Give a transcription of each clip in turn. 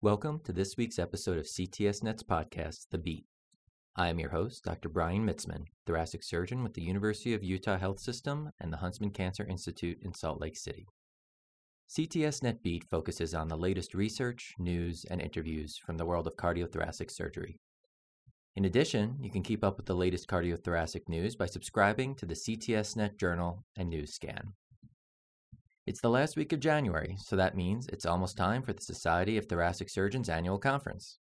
Welcome to this week's episode of CTSNet's podcast, The Beat. I am your host, Dr. Brian Mitzman, thoracic surgeon with the University of Utah Health System and the Huntsman Cancer Institute in Salt Lake City. CTSNet Beat focuses on the latest research, news, and interviews from the world of cardiothoracic surgery. In addition, you can keep up with the latest cardiothoracic news by subscribing to the CTSNet Journal and News Scan. It's the last week of January, so that means it's almost time for the Society of Thoracic Surgeons annual conference.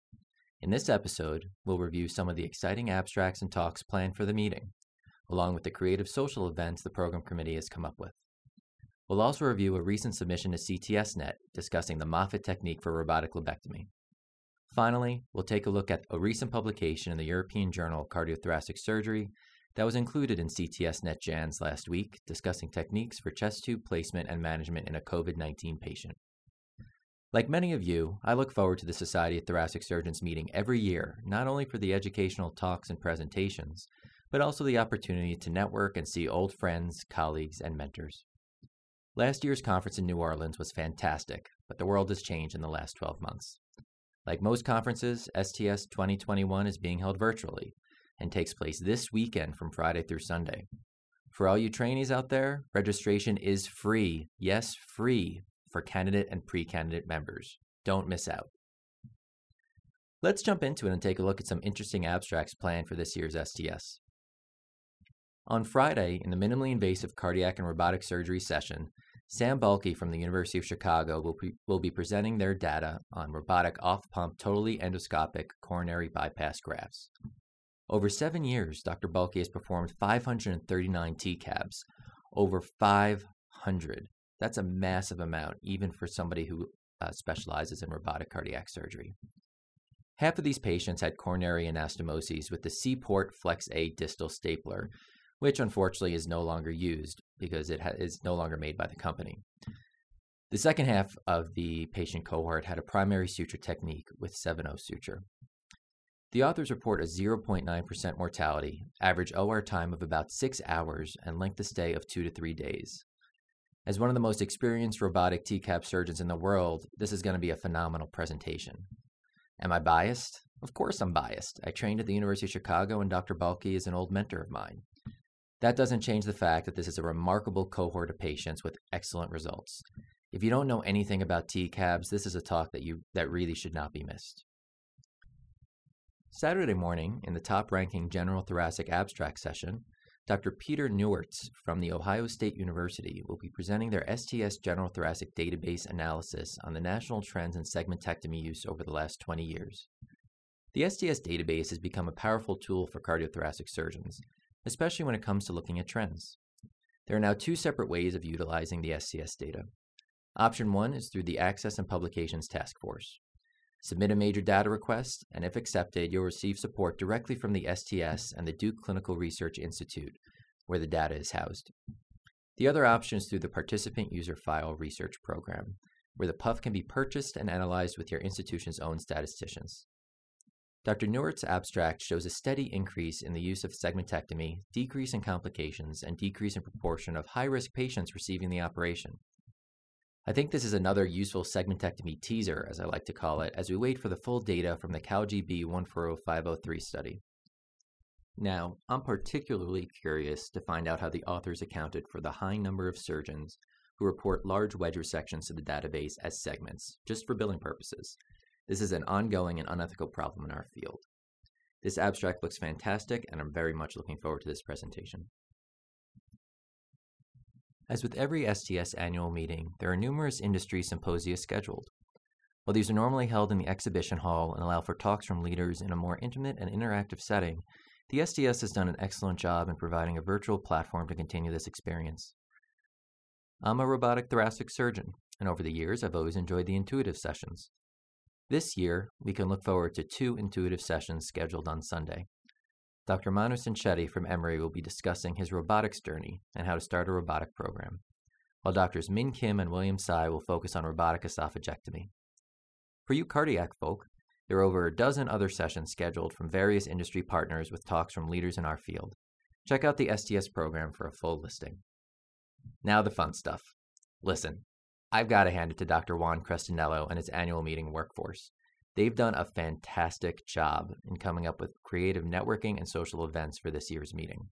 In this episode, we'll review some of the exciting abstracts and talks planned for the meeting, along with the creative social events the program committee has come up with. We'll also review a recent submission to CTSNet discussing the Moffitt technique for robotic lobectomy. Finally, we'll take a look at a recent publication in the European Journal of Cardiothoracic Surgery that was included in CTSNet JANS last week, discussing techniques for chest tube placement and management in a COVID 19 patient. Like many of you, I look forward to the Society of Thoracic Surgeons meeting every year, not only for the educational talks and presentations, but also the opportunity to network and see old friends, colleagues, and mentors. Last year's conference in New Orleans was fantastic, but the world has changed in the last 12 months. Like most conferences, STS 2021 is being held virtually, and takes place this weekend from Friday through Sunday. For all you trainees out there, registration is free. Yes, free for candidate and pre candidate members. Don't miss out. Let's jump into it and take a look at some interesting abstracts planned for this year's STS. On Friday, in the minimally invasive cardiac and robotic surgery session, Sam Balkhy from the University of Chicago will, pre- will be presenting their data on robotic off pump totally endoscopic coronary bypass grafts. Over seven years, Dr. Balkhy has performed 539 TECABs, over 500. That's a massive amount, even for somebody who uh, specializes in robotic cardiac surgery. Half of these patients had coronary anastomoses with the C-port Flex A distal stapler, which unfortunately is no longer used because it ha- is no longer made by the company. The second half of the patient cohort had a primary suture technique with 7-0 suture. The authors report a 0.9% mortality, average OR time of about six hours, and length of stay of two to three days. As one of the most experienced robotic TECAB surgeons in the world, this is going to be a phenomenal presentation. Am I biased? Of course I'm biased. I trained at the University of Chicago, and Dr. Balkhy is an old mentor of mine. That doesn't change the fact that this is a remarkable cohort of patients with excellent results. If you don't know anything about TECABs, this is a talk that you that really should not be missed. Saturday morning, in the top ranking General Thoracic Abstract session, Dr. Peter Kneuertz from The Ohio State University will be presenting their STS General Thoracic Database analysis on the national trends in segmentectomy use over the last 20 years. The STS database has become a powerful tool for cardiothoracic surgeons, especially when it comes to looking at trends. There are now two separate ways of utilizing the STS data. Option one is through the Access and Publications Task Force. Submit a major data request, and if accepted, you'll receive support directly from the STS and the Duke Clinical Research Institute, where the data is housed. The other option is through the Participant User File Research Program, where the PUF can be purchased and analyzed with your institution's own statisticians. Dr. Kneuertz's abstract shows a steady increase in the use of segmentectomy, decrease in complications, and decrease in proportion of high risk patients receiving the operation. I think this is another useful segmentectomy teaser, as I like to call it, as we wait for the full data from the CALGB 140503 study. Now, I'm particularly curious to find out how the authors accounted for the high number of surgeons who report large wedge resections to the database as segments, just for billing purposes. This is an ongoing and unethical problem in our field. This abstract looks fantastic, and I'm very much looking forward to this presentation. As with every STS annual meeting, there are numerous industry symposia scheduled. While these are normally held in the exhibition hall and allow for talks from leaders in a more intimate and interactive setting, the STS has done an excellent job in providing a virtual platform to continue this experience. I'm a robotic thoracic surgeon, and over the years I've always enjoyed the intuitive sessions. This year, we can look forward to two intuitive sessions scheduled on Sunday. Dr. Manu Sancheti from Emory will be discussing his robotics journey and how to start a robotic program, while Doctors Min Kim and William Tsai will focus on robotic esophagectomy. For you cardiac folk, there are over a dozen other sessions scheduled from various industry partners with talks from leaders in our field. Check out the STS program for a full listing. Now, the fun stuff. Listen, I've got to hand it to Dr. Juan Crestanello and his annual meeting workforce. They've done a fantastic job in coming up with creative networking and social events for this year's meeting.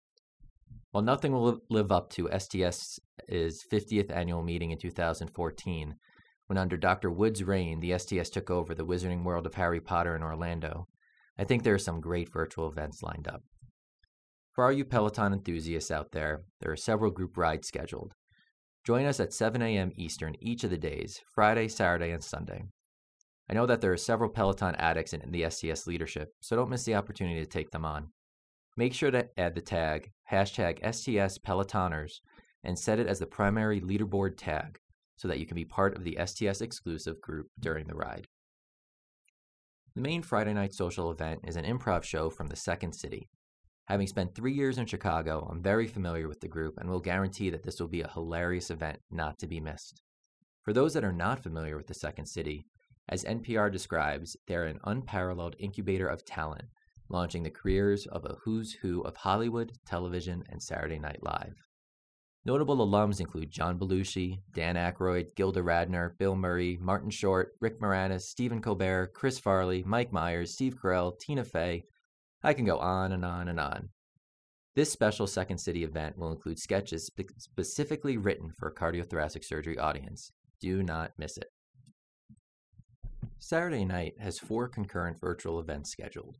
While nothing will live up to STS's 50th annual meeting in 2014, when under Dr. Wood's reign, the STS took over the wizarding world of Harry Potter in Orlando, I think there are some great virtual events lined up. For all you Peloton enthusiasts out there, there are several group rides scheduled. Join us at 7 a.m. Eastern each of the days, Friday, Saturday, and Sunday. I know that there are several Peloton addicts in the STS leadership, so don't miss the opportunity to take them on. Make sure to add the tag, hashtag STS Pelotoners, and set it as the primary leaderboard tag so that you can be part of the STS exclusive group during the ride. The main Friday night social event is an improv show from the Second City, Having spent three years in Chicago, I'm very familiar with the group and will guarantee that this will be a hilarious event not to be missed. For those that are not familiar with the Second City, as NPR describes, they're an unparalleled incubator of talent, launching the careers of a who's who of Hollywood, television, and Saturday Night Live. Notable alums include John Belushi, Dan Aykroyd, Gilda Radner, Bill Murray, Martin Short, Rick Moranis, Stephen Colbert, Chris Farley, Mike Myers, Steve Carell, Tina Fey, I can go on and on and on. This special Second City event will include sketches spe- specifically written for a cardiothoracic surgery audience. Do not miss it. Saturday night has four concurrent virtual events scheduled.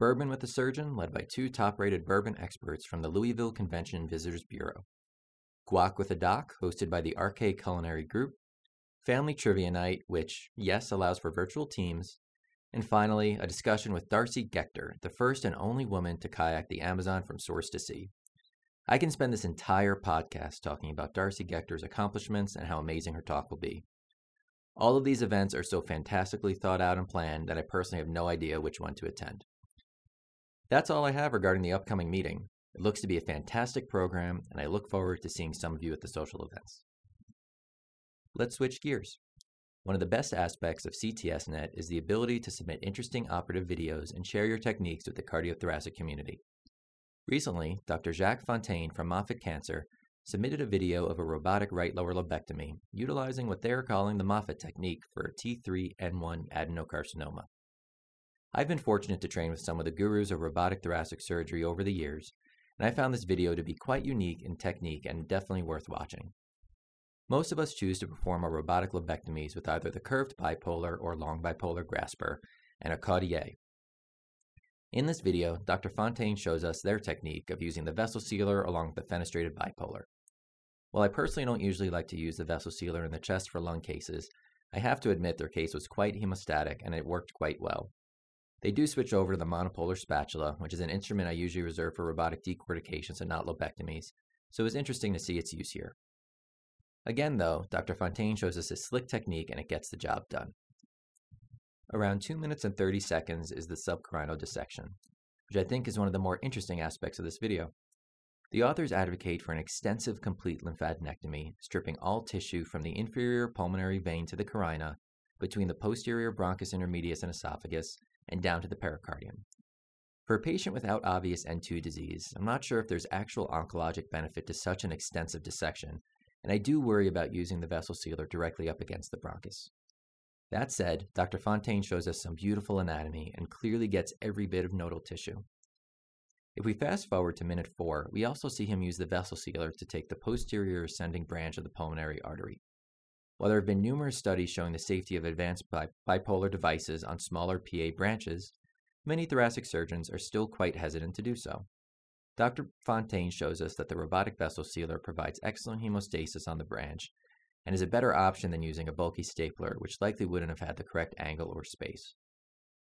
Bourbon with a Surgeon, led by two top rated bourbon experts from the Louisville Convention Visitors Bureau. Guac with a Doc, hosted by the RK Culinary Group. Family Trivia Night, which, yes, allows for virtual teams, and finally, a discussion with Darcy Gaechter, the first and only woman to kayak the Amazon from source to sea. I can spend this entire podcast talking about Darcy Gaechter's accomplishments and how amazing her talk will be. All of these events are so fantastically thought out and planned that I personally have no idea which one to attend. That's all I have regarding the upcoming meeting. It looks to be a fantastic program, and I look forward to seeing some of you at the social events. Let's switch gears. One of the best aspects of CTSNet is the ability to submit interesting operative videos and share your techniques with the cardiothoracic community. Recently, Dr. Jacques Fontaine from Moffitt Cancer submitted a video of a robotic right lower lobectomy utilizing what they are calling the Moffitt technique for T3N1 adenocarcinoma. I've been fortunate to train with some of the gurus of robotic thoracic surgery over the years, and I found this video to be quite unique in technique and definitely worth watching. Most of us choose to perform our robotic lobectomies with either the curved bipolar or long bipolar grasper and a Cadiere. In this video, Dr. Fontaine shows us their technique of using the vessel sealer along with the fenestrated bipolar. While I personally don't usually like to use the vessel sealer in the chest for lung cases, I have to admit their case was quite hemostatic and it worked quite well. They do switch over to the monopolar spatula, which is an instrument I usually reserve for robotic decortications and not lobectomies, so it was interesting to see its use here. Again, though, Dr. Fontaine shows us a slick technique and it gets the job done. Around 2 minutes and 30 seconds is the subcarinal dissection, which I think is one of the more interesting aspects of this video. The authors advocate for an extensive complete lymphadenectomy, stripping all tissue from the inferior pulmonary vein to the carina, between the posterior bronchus intermedius and esophagus, and down to the pericardium. For a patient without obvious N2 disease, I'm not sure if there's actual oncologic benefit to such an extensive dissection, and I do worry about using the vessel sealer directly up against the bronchus. That said, Dr. Fontaine shows us some beautiful anatomy and clearly gets every bit of nodal tissue. If we fast forward to minute 4, we also see him use the vessel sealer to take the posterior ascending branch of the pulmonary artery. While there have been numerous studies showing the safety of advanced bi- bipolar devices on smaller PA branches, many thoracic surgeons are still quite hesitant to do so. Dr. Fontaine shows us that the robotic vessel sealer provides excellent hemostasis on the branch and is a better option than using a bulky stapler, which likely wouldn't have had the correct angle or space.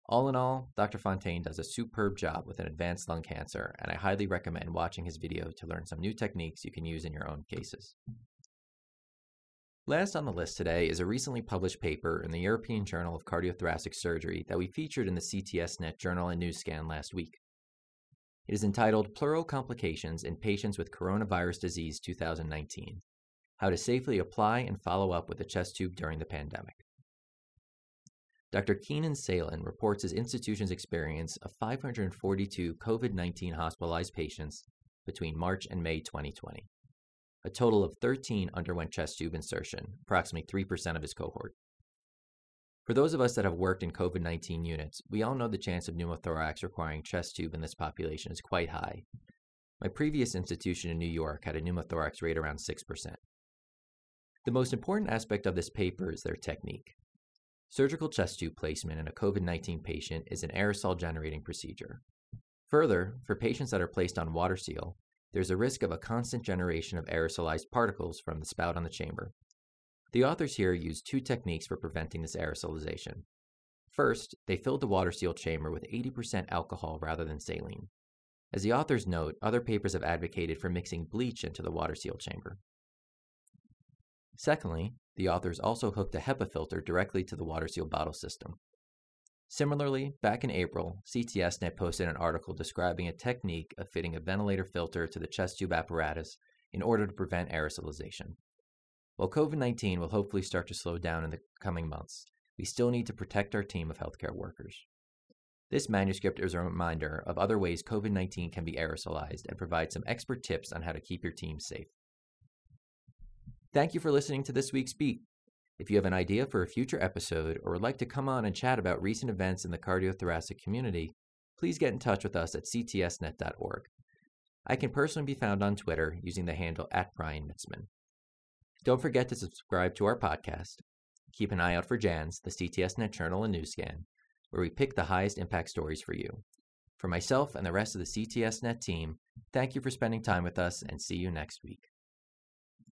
All in all, Dr. Fontaine does a superb job with an advanced lung cancer, and I highly recommend watching his video to learn some new techniques you can use in your own cases. Last on the list today is a recently published paper in the European Journal of Cardiothoracic Surgery that we featured in the CTSNet Journal and Newscan last week. It is entitled Pleural Complications in Patients with Coronavirus Disease 2019 How to Safely Apply and Follow Up with a Chest Tube During the Pandemic. Dr. Keenan Salen reports his institution's experience of 542 COVID 19 hospitalized patients between March and May 2020. A total of 13 underwent chest tube insertion, approximately 3% of his cohort. For those of us that have worked in COVID 19 units, we all know the chance of pneumothorax requiring chest tube in this population is quite high. My previous institution in New York had a pneumothorax rate around 6%. The most important aspect of this paper is their technique. Surgical chest tube placement in a COVID 19 patient is an aerosol generating procedure. Further, for patients that are placed on water seal, there's a risk of a constant generation of aerosolized particles from the spout on the chamber. The authors here used two techniques for preventing this aerosolization. First, they filled the water seal chamber with 80% alcohol rather than saline. As the authors note, other papers have advocated for mixing bleach into the water seal chamber. Secondly, the authors also hooked a HEPA filter directly to the water seal bottle system. Similarly, back in April, CTSNet posted an article describing a technique of fitting a ventilator filter to the chest tube apparatus in order to prevent aerosolization. While COVID 19 will hopefully start to slow down in the coming months, we still need to protect our team of healthcare workers. This manuscript is a reminder of other ways COVID 19 can be aerosolized and provide some expert tips on how to keep your team safe. Thank you for listening to this week's Beat. If you have an idea for a future episode or would like to come on and chat about recent events in the cardiothoracic community, please get in touch with us at ctsnet.org. I can personally be found on Twitter using the handle at Brian Mitzman. Don't forget to subscribe to our podcast. Keep an eye out for JANS, the CTSNet Journal and News Scan, where we pick the highest impact stories for you. For myself and the rest of the CTSNet team, thank you for spending time with us and see you next week.